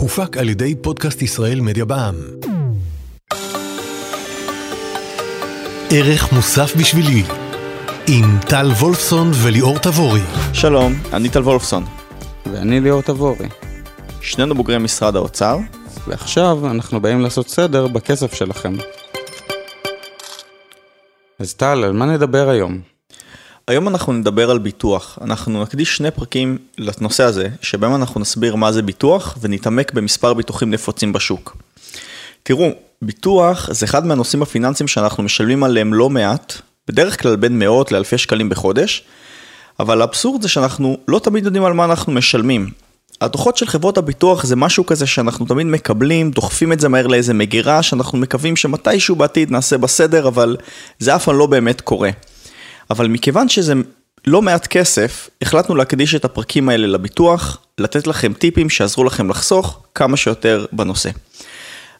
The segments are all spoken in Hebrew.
הופק על ידי פודקאסט ישראל מדיה בע"מ. ערך מוסף בשבילי עם טל וולפסון וליאור תבורי. שלום, אני טל וולפסון. ואני ליאור תבורי. שנינו בוגרי משרד האוצר. ועכשיו אנחנו באים לעשות סדר בכסף שלכם. אז טל, על מה נדבר היום? היום אנחנו נדבר על ביטוח. אנחנו נקדיש שני פרקים לנושא הזה, שבהם אנחנו נסביר מה זה ביטוח ונתעמק במספר ביטוחים נפוצים בשוק. תראו, ביטוח זה אחד מהנושאים הפיננסיים שאנחנו משלמים עליהם לא מעט, בדרך כלל בין מאות לאלפי שקלים בחודש, אבל האבסורד זה שאנחנו לא תמיד יודעים על מה אנחנו משלמים. הדוחות של חברות הביטוח זה משהו כזה שאנחנו תמיד מקבלים, דוחפים את זה מהר לאיזה מגירה, שאנחנו מקווים שמתישהו בעתיד נעשה בסדר, אבל זה אף פעם לא באמת קורה. אבל מכיוון שזה לא מעט כסף, החלטנו להקדיש את הפרקים האלה לביטוח, לתת לכם טיפים שיעזרו לכם לחסוך כמה שיותר בנושא.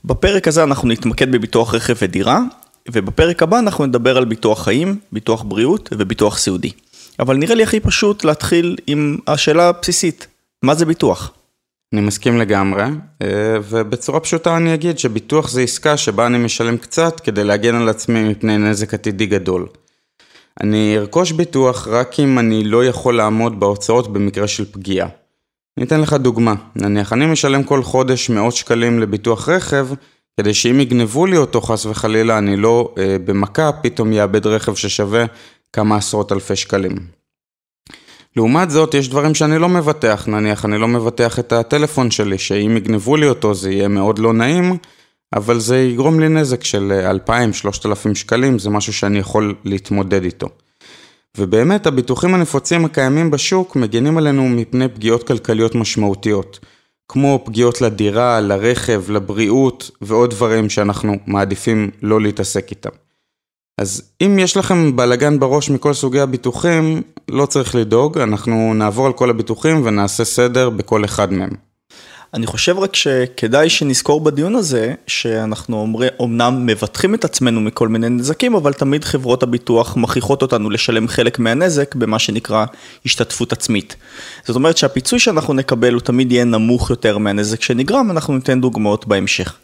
בפרק הזה אנחנו נתמקד בביטוח רכב ודירה, ובפרק הבא אנחנו נדבר על ביטוח חיים, ביטוח בריאות וביטוח סיעודי. אבל נראה לי הכי פשוט להתחיל עם השאלה הבסיסית, מה זה ביטוח? אני מסכים לגמרי, אה, ובצורה פשוטה אני אגיד שביטוח זה עסקה שבה אני משלם קצת כדי להגן על עצמי מפני נזק עתידי גדול. אני ארכוש ביטוח רק אם אני לא יכול לעמוד בהוצאות במקרה של פגיעה. אני אתן לך דוגמה, נניח אני משלם כל חודש מאות שקלים לביטוח רכב, כדי שאם יגנבו לי אותו חס וחלילה אני לא אה, במכה פתאום יאבד רכב ששווה כמה עשרות אלפי שקלים. לעומת זאת, יש דברים שאני לא מבטח, נניח אני לא מבטח את הטלפון שלי, שאם יגנבו לי אותו זה יהיה מאוד לא נעים, אבל זה יגרום לי נזק של 2,000-3,000 שקלים, זה משהו שאני יכול להתמודד איתו. ובאמת, הביטוחים הנפוצים הקיימים בשוק מגנים עלינו מפני פגיעות כלכליות משמעותיות, כמו פגיעות לדירה, לרכב, לבריאות ועוד דברים שאנחנו מעדיפים לא להתעסק איתם. אז אם יש לכם בלאגן בראש מכל סוגי הביטוחים, לא צריך לדאוג, אנחנו נעבור על כל הביטוחים ונעשה סדר בכל אחד מהם. אני חושב רק שכדאי שנזכור בדיון הזה, שאנחנו אומר, אומנם מבטחים את עצמנו מכל מיני נזקים, אבל תמיד חברות הביטוח מכריחות אותנו לשלם חלק מהנזק במה שנקרא השתתפות עצמית. זאת אומרת שהפיצוי שאנחנו נקבל הוא תמיד יהיה נמוך יותר מהנזק שנגרם, אנחנו ניתן דוגמאות בהמשך.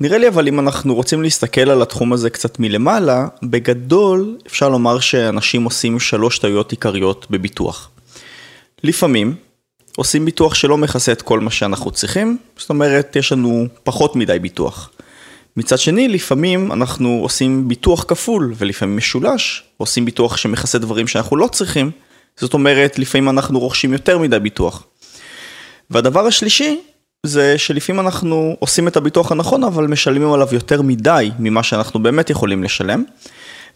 נראה לי אבל אם אנחנו רוצים להסתכל על התחום הזה קצת מלמעלה, בגדול אפשר לומר שאנשים עושים שלוש טעויות עיקריות בביטוח. לפעמים עושים ביטוח שלא מכסה את כל מה שאנחנו צריכים, זאת אומרת יש לנו פחות מדי ביטוח. מצד שני, לפעמים אנחנו עושים ביטוח כפול ולפעמים משולש, עושים ביטוח שמכסה דברים שאנחנו לא צריכים, זאת אומרת לפעמים אנחנו רוכשים יותר מדי ביטוח. והדבר השלישי זה שלפעמים אנחנו עושים את הביטוח הנכון, אבל משלמים עליו יותר מדי ממה שאנחנו באמת יכולים לשלם.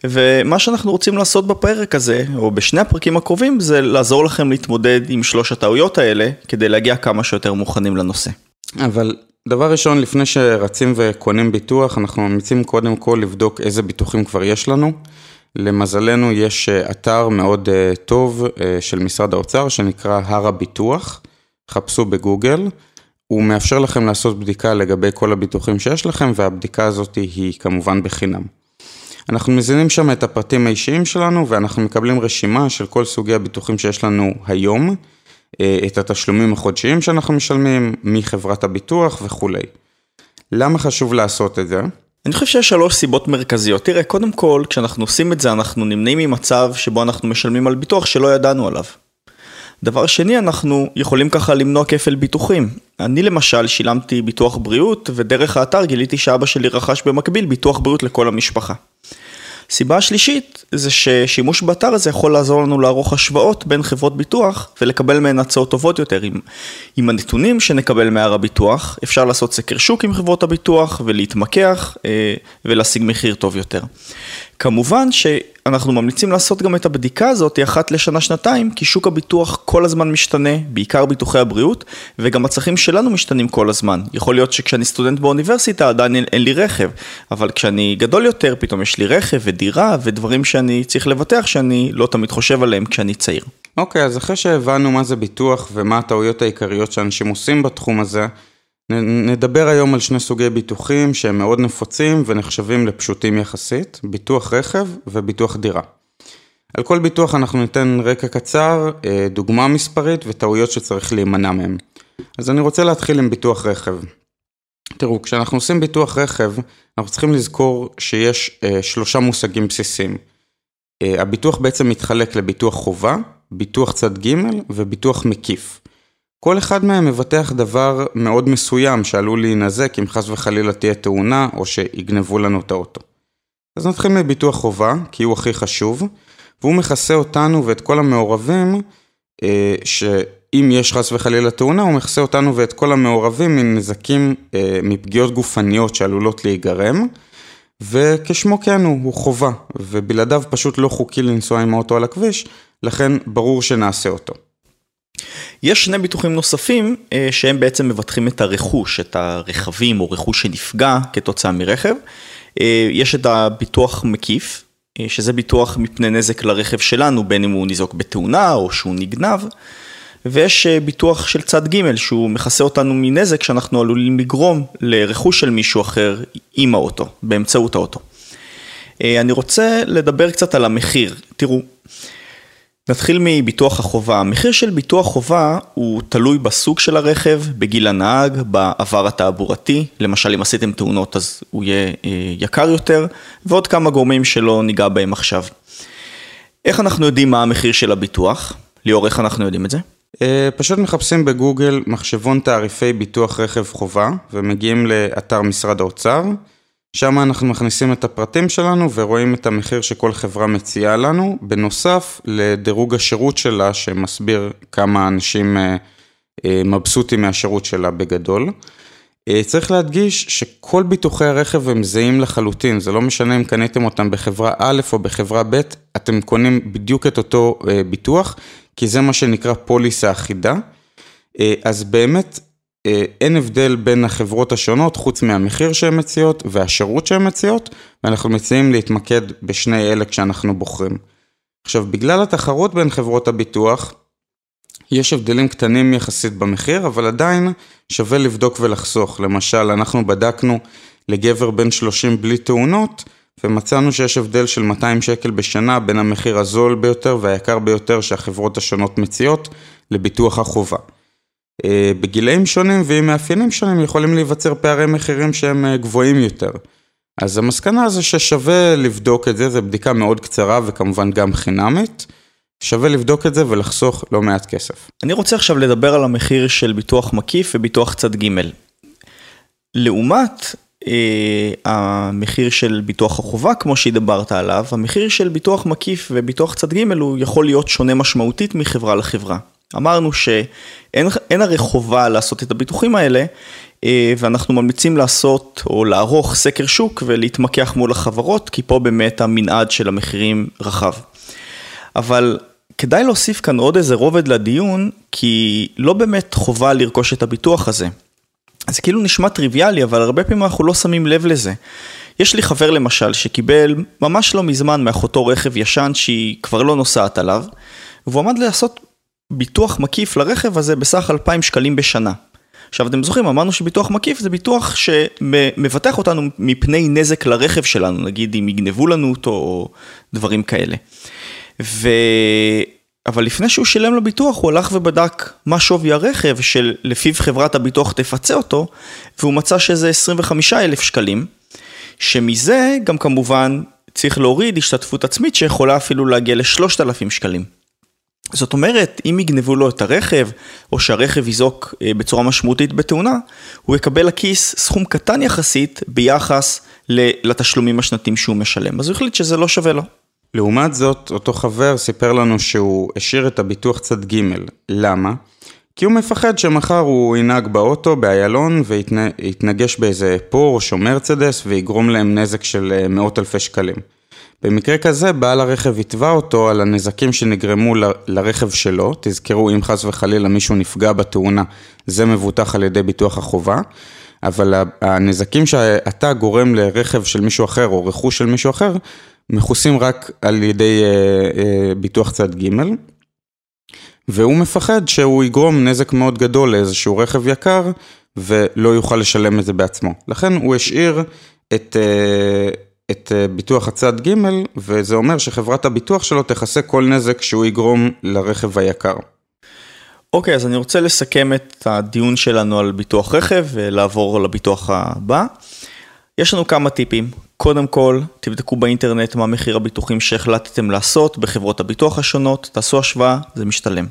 ומה שאנחנו רוצים לעשות בפרק הזה, או בשני הפרקים הקרובים, זה לעזור לכם להתמודד עם שלוש הטעויות האלה, כדי להגיע כמה שיותר מוכנים לנושא. אבל דבר ראשון, לפני שרצים וקונים ביטוח, אנחנו ממליצים קודם כל לבדוק איזה ביטוחים כבר יש לנו. למזלנו יש אה, אתר מאוד אה, טוב אה, של משרד האוצר שנקרא הר הביטוח, חפשו בגוגל. הוא מאפשר לכם לעשות בדיקה לגבי כל הביטוחים שיש לכם, והבדיקה הזאת היא כמובן בחינם. אנחנו מזינים שם את הפרטים האישיים שלנו, ואנחנו מקבלים רשימה של כל סוגי הביטוחים שיש לנו היום, אה, את התשלומים החודשיים שאנחנו משלמים, מחברת הביטוח וכולי. למה חשוב לעשות את זה? אני חושב שיש שלוש סיבות מרכזיות. תראה, קודם כל, כשאנחנו עושים את זה, אנחנו נמנעים ממצב שבו אנחנו משלמים על ביטוח שלא ידענו עליו. דבר שני, אנחנו יכולים ככה למנוע כפל ביטוחים. אני למשל שילמתי ביטוח בריאות, ודרך האתר גיליתי שאבא שלי רכש במקביל ביטוח בריאות לכל המשפחה. סיבה שלישית זה ששימוש באתר הזה יכול לעזור לנו לערוך השוואות בין חברות ביטוח ולקבל מהן הצעות טובות יותר. עם, עם הנתונים שנקבל מהר הביטוח אפשר לעשות סקר שוק עם חברות הביטוח ולהתמקח אה, ולהשיג מחיר טוב יותר. כמובן שאנחנו ממליצים לעשות גם את הבדיקה הזאת אחת לשנה-שנתיים, כי שוק הביטוח כל הזמן משתנה, בעיקר ביטוחי הבריאות, וגם הצרכים שלנו משתנים כל הזמן. יכול להיות שכשאני סטודנט באוניברסיטה עדיין אין, אין לי רכב, אבל כשאני גדול יותר פתאום יש לי רכב ודירה ודברים שאני צריך לבטח שאני לא תמיד חושב עליהם כשאני צעיר. אוקיי, okay, אז אחרי שהבנו מה זה ביטוח ומה הטעויות העיקריות שאנשים עושים בתחום הזה, נדבר היום על שני סוגי ביטוחים שהם מאוד נפוצים ונחשבים לפשוטים יחסית, ביטוח רכב וביטוח דירה. על כל ביטוח אנחנו ניתן רקע קצר, אה, דוגמה מספרית וטעויות שצריך להימנע מהן. אז אני רוצה להתחיל עם ביטוח רכב. תראו, כשאנחנו עושים ביטוח רכב, אנחנו צריכים לזכור שיש אה, שלושה מושגים בסיסיים. אה, הביטוח בעצם מתחלק לביטוח חובה, ביטוח צד ג' וביטוח מקיף. כל אחד מהם מבטח דבר מאוד מסוים שעלול להינזק אם חס וחלילה תהיה תאונה או שיגנבו לנו את האוטו. אז נתחיל מביטוח חובה, כי הוא הכי חשוב, והוא מכסה אותנו ואת כל המעורבים, אה, שאם יש חס וחלילה תאונה, הוא מכסה אותנו ואת כל המעורבים מנזקים, אה, מפגיעות גופניות שעלולות להיגרם. וכשמו כן הוא, הוא חובה, ובלעדיו פשוט לא חוקי לנסוע עם האוטו על הכביש, לכן ברור שנעשה אותו. יש שני ביטוחים נוספים אה, שהם בעצם מבטחים את הרכוש, את הרכבים או רכוש שנפגע כתוצאה מרכב. אה, יש את הביטוח מקיף, אה, שזה ביטוח מפני נזק לרכב שלנו, בין אם הוא ניזוק בתאונה או שהוא נגנב. ויש ביטוח של צד ג' שהוא מכסה אותנו מנזק שאנחנו עלולים לגרום לרכוש של מישהו אחר עם האוטו, באמצעות האוטו. אני רוצה לדבר קצת על המחיר. תראו, נתחיל מביטוח החובה. המחיר של ביטוח חובה הוא תלוי בסוג של הרכב, בגיל הנהג, בעבר התעבורתי, למשל אם עשיתם תאונות אז הוא יהיה אה, יקר יותר, ועוד כמה גורמים שלא ניגע בהם עכשיו. איך אנחנו יודעים מה המחיר של הביטוח? ליאור, איך אנחנו יודעים את זה? אה, פשוט מחפשים בגוגל מחשבון תעריפי ביטוח רכב חובה, ומגיעים לאתר משרד האוצר. שם אנחנו מכניסים את הפרטים שלנו ורואים את המחיר שכל חברה מציעה לנו, בנוסף לדירוג השירות שלה שמסביר כמה אנשים אה, אה, מבסוטים מהשירות שלה בגדול. אה, צריך להדגיש שכל ביטוחי הרכב הם זהים לחלוטין, זה לא משנה אם קניתם אותם בחברה א' או בחברה ב', אתם קונים בדיוק את אותו ביטוח, כי זה מה שנקרא פוליסה אחידה. אז באמת אין הבדל בין החברות השונות חוץ מהמחיר שהן מציעות והשירות שהן מציעות, ואנחנו מציעים להתמקד בשני אלה כשאנחנו בוחרים. עכשיו, בגלל התחרות בין חברות הביטוח, יש הבדלים קטנים יחסית במחיר, אבל עדיין שווה לבדוק ולחסוך. למשל, אנחנו בדקנו לגבר בן 30 בלי תאונות, ומצאנו שיש הבדל של 200 שקל בשנה בין המחיר הזול ביותר והיקר ביותר שהחברות השונות מציעות לביטוח החובה. אה, בגילאים שונים ועם מאפיינים שונים יכולים להיווצר פערי מחירים שהם אה, גבוהים יותר. אז המסקנה זה ששווה לבדוק את זה, זו בדיקה מאוד קצרה וכמובן גם חינמית. שווה לבדוק את זה ולחסוך לא מעט כסף. אני רוצה עכשיו לדבר על המחיר של ביטוח מקיף וביטוח צד ג'. לעומת אה, המחיר של ביטוח החובה, כמו שהדברת עליו, המחיר של ביטוח מקיף וביטוח צד ג' הוא יכול להיות שונה משמעותית מחברה לחברה. אמרנו שאין הרי חובה לעשות את הביטוחים האלה, אה, ואנחנו ממליצים לעשות או לערוך סקר שוק ולהתמקח מול החברות, כי פה באמת המנעד של המחירים רחב. אבל כדאי להוסיף כאן עוד איזה רובד לדיון, כי לא באמת חובה לרכוש את הביטוח הזה. זה כאילו נשמע טריוויאלי, אבל הרבה פעמים אנחנו לא שמים לב לזה. יש לי חבר למשל שקיבל ממש לא מזמן מאחותו רכב ישן שהיא כבר לא נוסעת עליו, והוא עמד לעשות ביטוח מקיף לרכב הזה בסך 2,000 שקלים בשנה. עכשיו אתם זוכרים, אמרנו שביטוח מקיף זה ביטוח שמבטח אותנו מפני נזק לרכב שלנו, נגיד אם יגנבו לנו אותו או דברים כאלה. ו... אבל לפני שהוא שילם לו ביטוח, הוא הלך ובדק מה שווי הרכב שלפיו חברת הביטוח תפצה אותו, והוא מצא שזה 25 אלף שקלים, שמזה גם כמובן צריך להוריד השתתפות עצמית שיכולה אפילו להגיע ל-3,000 שקלים. זאת אומרת, אם יגנבו לו את הרכב, או שהרכב יזוק אה, בצורה משמעותית בתאונה, הוא יקבל לכיס סכום קטן יחסית ביחס לתשלומים השנתיים שהוא משלם. אז הוא החליט שזה לא שווה לו. לעומת זאת, אותו חבר סיפר לנו שהוא השאיר את הביטוח צד ג', למה? כי הוא מפחד שמחר הוא ינהג באוטו באיילון ויתנגש באיזה פורש או מרצדס ויגרום להם נזק של אה, מאות אלפי שקלים. במקרה כזה, בעל הרכב יתבע אותו על הנזקים שנגרמו ל- לרכב שלו, תזכרו אם חס וחלילה מישהו נפגע בתאונה, זה מבוטח על ידי ביטוח החובה, אבל הנזקים שאתה גורם לרכב של מישהו אחר או רכוש של מישהו אחר, מכוסים רק על ידי אה, אה, ביטוח צד ג', והוא מפחד שהוא יגרום נזק מאוד גדול לאיזשהו רכב יקר, ולא יוכל לשלם את זה בעצמו. לכן הוא השאיר את... אה, את אה, ביטוח הצד ג' וזה אומר שחברת הביטוח שלו תכסה כל נזק שהוא יגרום לרכב היקר. אוקיי, אז אני רוצה לסכם את הדיון שלנו על ביטוח רכב ולעבור לביטוח הבא. יש לנו כמה טיפים. קודם כל, תבדקו באינטרנט מה מחיר הביטוחים שהחלטתם לעשות בחברות הביטוח השונות, תעשו השוואה, זה משתלם.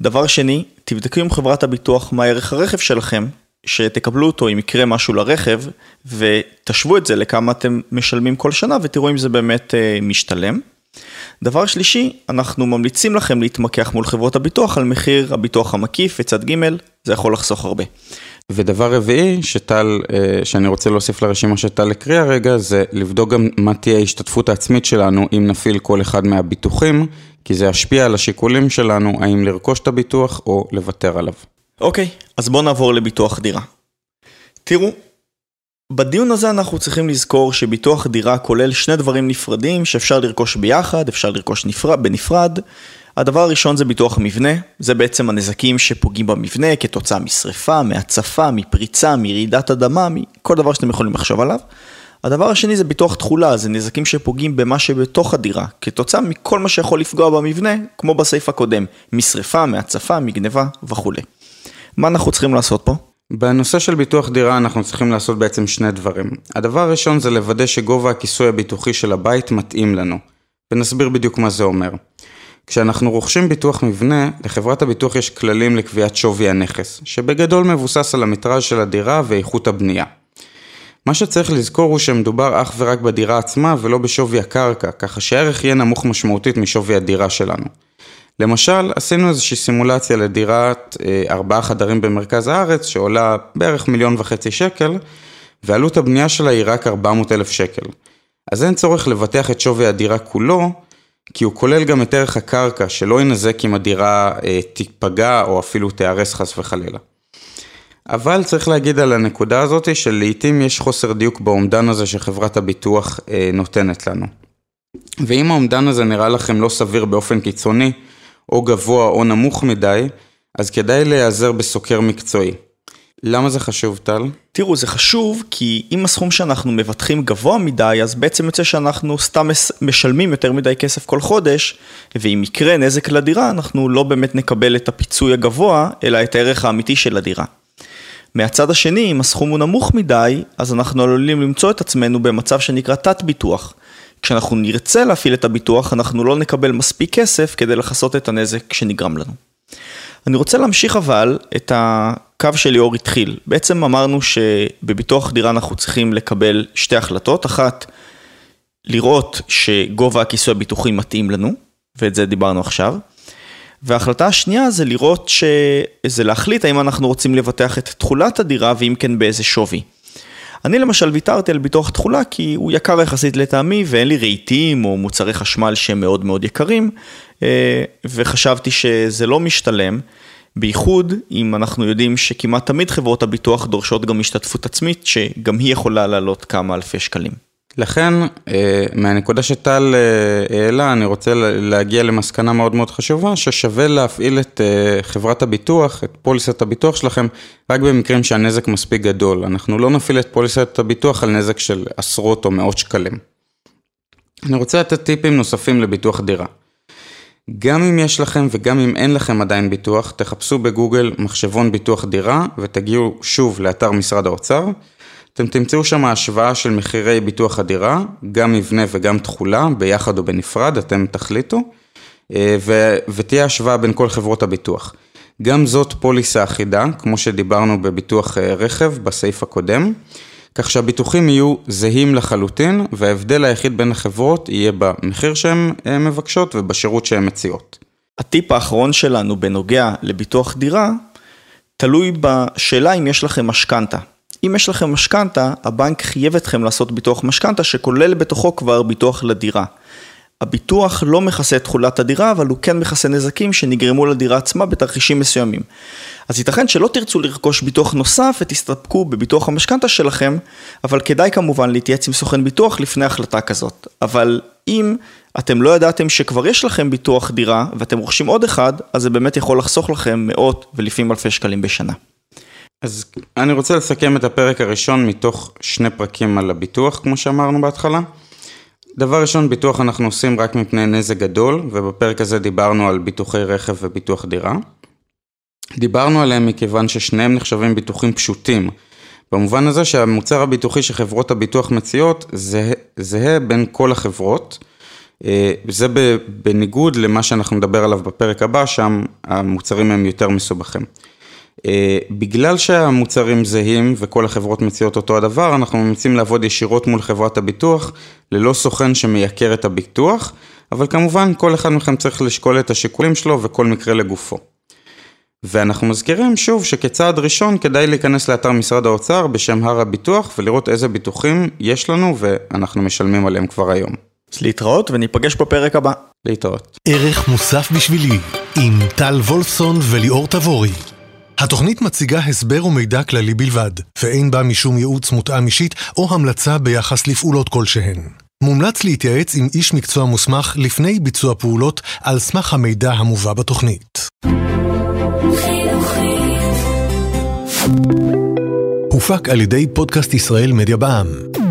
דבר שני, תבדקו עם חברת הביטוח מה ערך הרכב שלכם, שתקבלו אותו אם יקרה משהו לרכב, ותשוו את זה לכמה אתם משלמים כל שנה ותראו אם זה באמת אה, משתלם. דבר שלישי, אנחנו ממליצים לכם להתמקח מול חברות הביטוח על מחיר הביטוח המקיף וצד ג', זה יכול לחסוך הרבה. ודבר רביעי, שטל, אה, שאני רוצה להוסיף לרשימה שטל הקריאה רגע, זה לבדוק גם מה תהיה ההשתתפות העצמית שלנו אם נפעיל כל אחד מהביטוחים, כי זה ישפיע על השיקולים שלנו, האם לרכוש את הביטוח או לוותר עליו. אוקיי, אז בואו נעבור לביטוח דירה. תראו, בדיון הזה אנחנו צריכים לזכור שביטוח דירה כולל שני דברים נפרדים שאפשר לרכוש ביחד, אפשר לרכוש נפרד, בנפרד. הדבר הראשון זה ביטוח מבנה, זה בעצם הנזקים שפוגעים במבנה כתוצאה משרפה, מהצפה, מפריצה, מרעידת אדמה, מכל דבר שאתם יכולים לחשוב עליו. הדבר השני זה ביטוח תכולה, זה נזקים שפוגעים במה שבתוך הדירה, כתוצאה מכל מה שיכול לפגוע במבנה, כמו בסעיף הקודם, משרפה, מהצפה, מגניבה וכולי. מה אנחנו צריכים לעשות פה? בנושא של ביטוח דירה אנחנו צריכים לעשות בעצם שני דברים. הדבר הראשון זה לוודא שגובה הכיסוי הביטוחי של הבית מתאים לנו. ונסביר בדיוק מה זה אומר. כשאנחנו רוכשים ביטוח מבנה, לחברת הביטוח יש כללים לקביעת שווי הנכס, שבגדול מבוסס על המטראז' של הדירה ואיכות הבנייה. מה שצריך לזכור הוא שמדובר אך ורק בדירה עצמה ולא בשווי הקרקע, ככה שהערך יהיה נמוך משמעותית משווי הדירה שלנו. למשל, עשינו איזושהי סימולציה לדירת אה, ארבעה חדרים במרכז הארץ, שעולה בערך מיליון וחצי שקל, ועלות הבנייה שלה היא רק 400 אלף שקל. אז אין צורך לבטח את שווי הדירה כולו, כי הוא כולל גם את ערך הקרקע, שלא ינזק אם הדירה אה, תיפגע או אפילו תיהרס חס וחלילה. אבל צריך להגיד על הנקודה הזאת שלעיתים יש חוסר דיוק באומדן הזה שחברת הביטוח אה, נותנת לנו. ואם האומדן הזה נראה לכם לא סביר באופן קיצוני, או גבוה או נמוך מדי, אז כדאי להיעזר בסוקר מקצועי. למה זה חשוב, טל? תראו, זה חשוב כי אם הסכום שאנחנו מבטחים גבוה מדי, אז בעצם יוצא שאנחנו סתם משלמים יותר מדי כסף כל חודש, ואם יקרה נזק לדירה, אנחנו לא באמת נקבל את הפיצוי הגבוה, אלא את הערך האמיתי של הדירה. מהצד השני, אם הסכום הוא נמוך מדי, אז אנחנו עלולים למצוא את עצמנו במצב שנקרא תת-ביטוח. כשאנחנו נרצה להפעיל את הביטוח, אנחנו לא נקבל מספיק כסף כדי לכסות את הנזק שנגרם לנו. אני רוצה להמשיך אבל את הקו שליאור התחיל. בעצם אמרנו שבביטוח דירה אנחנו צריכים לקבל שתי החלטות. אחת, לראות שגובה הכיסוי הביטוחי מתאים לנו, ואת זה דיברנו עכשיו. וההחלטה השנייה זה לראות ש... זה להחליט האם אנחנו רוצים לבטח את תכולת הדירה ואם כן באיזה שווי. אני למשל ויתרתי על ביטוח תכולה כי הוא יקר יחסית לטעמי ואין לי רהיטים או מוצרי חשמל שהם מאוד מאוד יקרים אה, וחשבתי שזה לא משתלם, בייחוד אם אנחנו יודעים שכמעט תמיד חברות הביטוח דורשות גם השתתפות עצמית שגם היא יכולה לעלות כמה אלפי שקלים. לכן, אה, מהנקודה שטל אה, העלה, אני רוצה להגיע למסקנה מאוד מאוד חשובה, ששווה להפעיל את אה, חברת הביטוח, את פוליסת הביטוח שלכם, רק במקרים שהנזק מספיק גדול. אנחנו לא נפעיל את פוליסת הביטוח על נזק של עשרות או מאות שקלים. אני רוצה לתת טיפים נוספים לביטוח דירה. גם אם יש לכם וגם אם אין לכם עדיין ביטוח, תחפשו בגוגל מחשבון ביטוח דירה ותגיעו שוב לאתר משרד האוצר. אתם תמצאו שם השוואה של מחירי ביטוח הדירה, גם מבנה וגם תכולה, ביחד או בנפרד, אתם תחליטו, אה, ו- ותהיה השוואה בין כל חברות הביטוח. גם זאת פוליסה אחידה, כמו שדיברנו בביטוח אה, רכב בסעיף הקודם, כך שהביטוחים יהיו זהים לחלוטין, וההבדל היחיד בין החברות יהיה במחיר שהן אה, מבקשות ובשירות שהן מציעות. הטיפ האחרון שלנו בנוגע לביטוח דירה, תלוי בשאלה אם יש לכם משכנתה. אם יש לכם משכנתה, הבנק חייב אתכם לעשות ביטוח משכנתה שכולל בתוכו כבר ביטוח לדירה. הביטוח לא מכסה את תכולת הדירה, אבל הוא כן מכסה נזקים שנגרמו לדירה עצמה בתרחישים מסוימים. אז ייתכן שלא תרצו לרכוש ביטוח נוסף ותסתפקו בביטוח המשכנתה שלכם, אבל כדאי כמובן להתייעץ עם סוכן ביטוח לפני החלטה כזאת. אבל אם אתם לא ידעתם שכבר יש לכם ביטוח דירה ואתם רוכשים עוד אחד, אז זה באמת יכול לחסוך לכם מאות ולפעמים אלפי שקלים בשנה. אז אני רוצה לסכם את הפרק הראשון מתוך שני פרקים על הביטוח, כמו שאמרנו בהתחלה. דבר ראשון, ביטוח אנחנו עושים רק מפני נזק גדול, ובפרק הזה דיברנו על ביטוחי רכב וביטוח דירה. דיברנו עליהם מכיוון ששניהם נחשבים ביטוחים פשוטים, במובן הזה שהמוצר הביטוחי שחברות הביטוח מציעות זהה, זהה בין כל החברות. אה, זה בניגוד למה שאנחנו נדבר עליו בפרק הבא, שם המוצרים הם יותר מסובכים. אה, בגלל שהמוצרים זהים וכל החברות מציעות אותו הדבר, אנחנו ממליצים לעבוד ישירות מול חברת הביטוח, ללא סוכן שמייקר את הביטוח, אבל כמובן כל אחד מכם צריך לשקול את השיקולים שלו וכל מקרה לגופו. ואנחנו מזכירים שוב שכצעד ראשון כדאי להיכנס לאתר משרד האוצר בשם הר הביטוח ולראות איזה ביטוחים יש לנו ואנחנו משלמים עליהם כבר היום. אז להתראות וניפגש בפרק הבא. להתראות. ערך מוסף בשבילי עם טל וולפסון וליאור תבורי. התוכנית מציגה הסבר ומידע כללי בלבד, ואין בה משום ייעוץ מותאם אישית או המלצה ביחס לפעולות כלשהן. מומלץ להתייעץ עם איש מקצוע מוסמך לפני ביצוע פעולות על סמך המידע המובא בתוכנית. הופק על ידי פודקאסט ישראל מדיה בע"מ.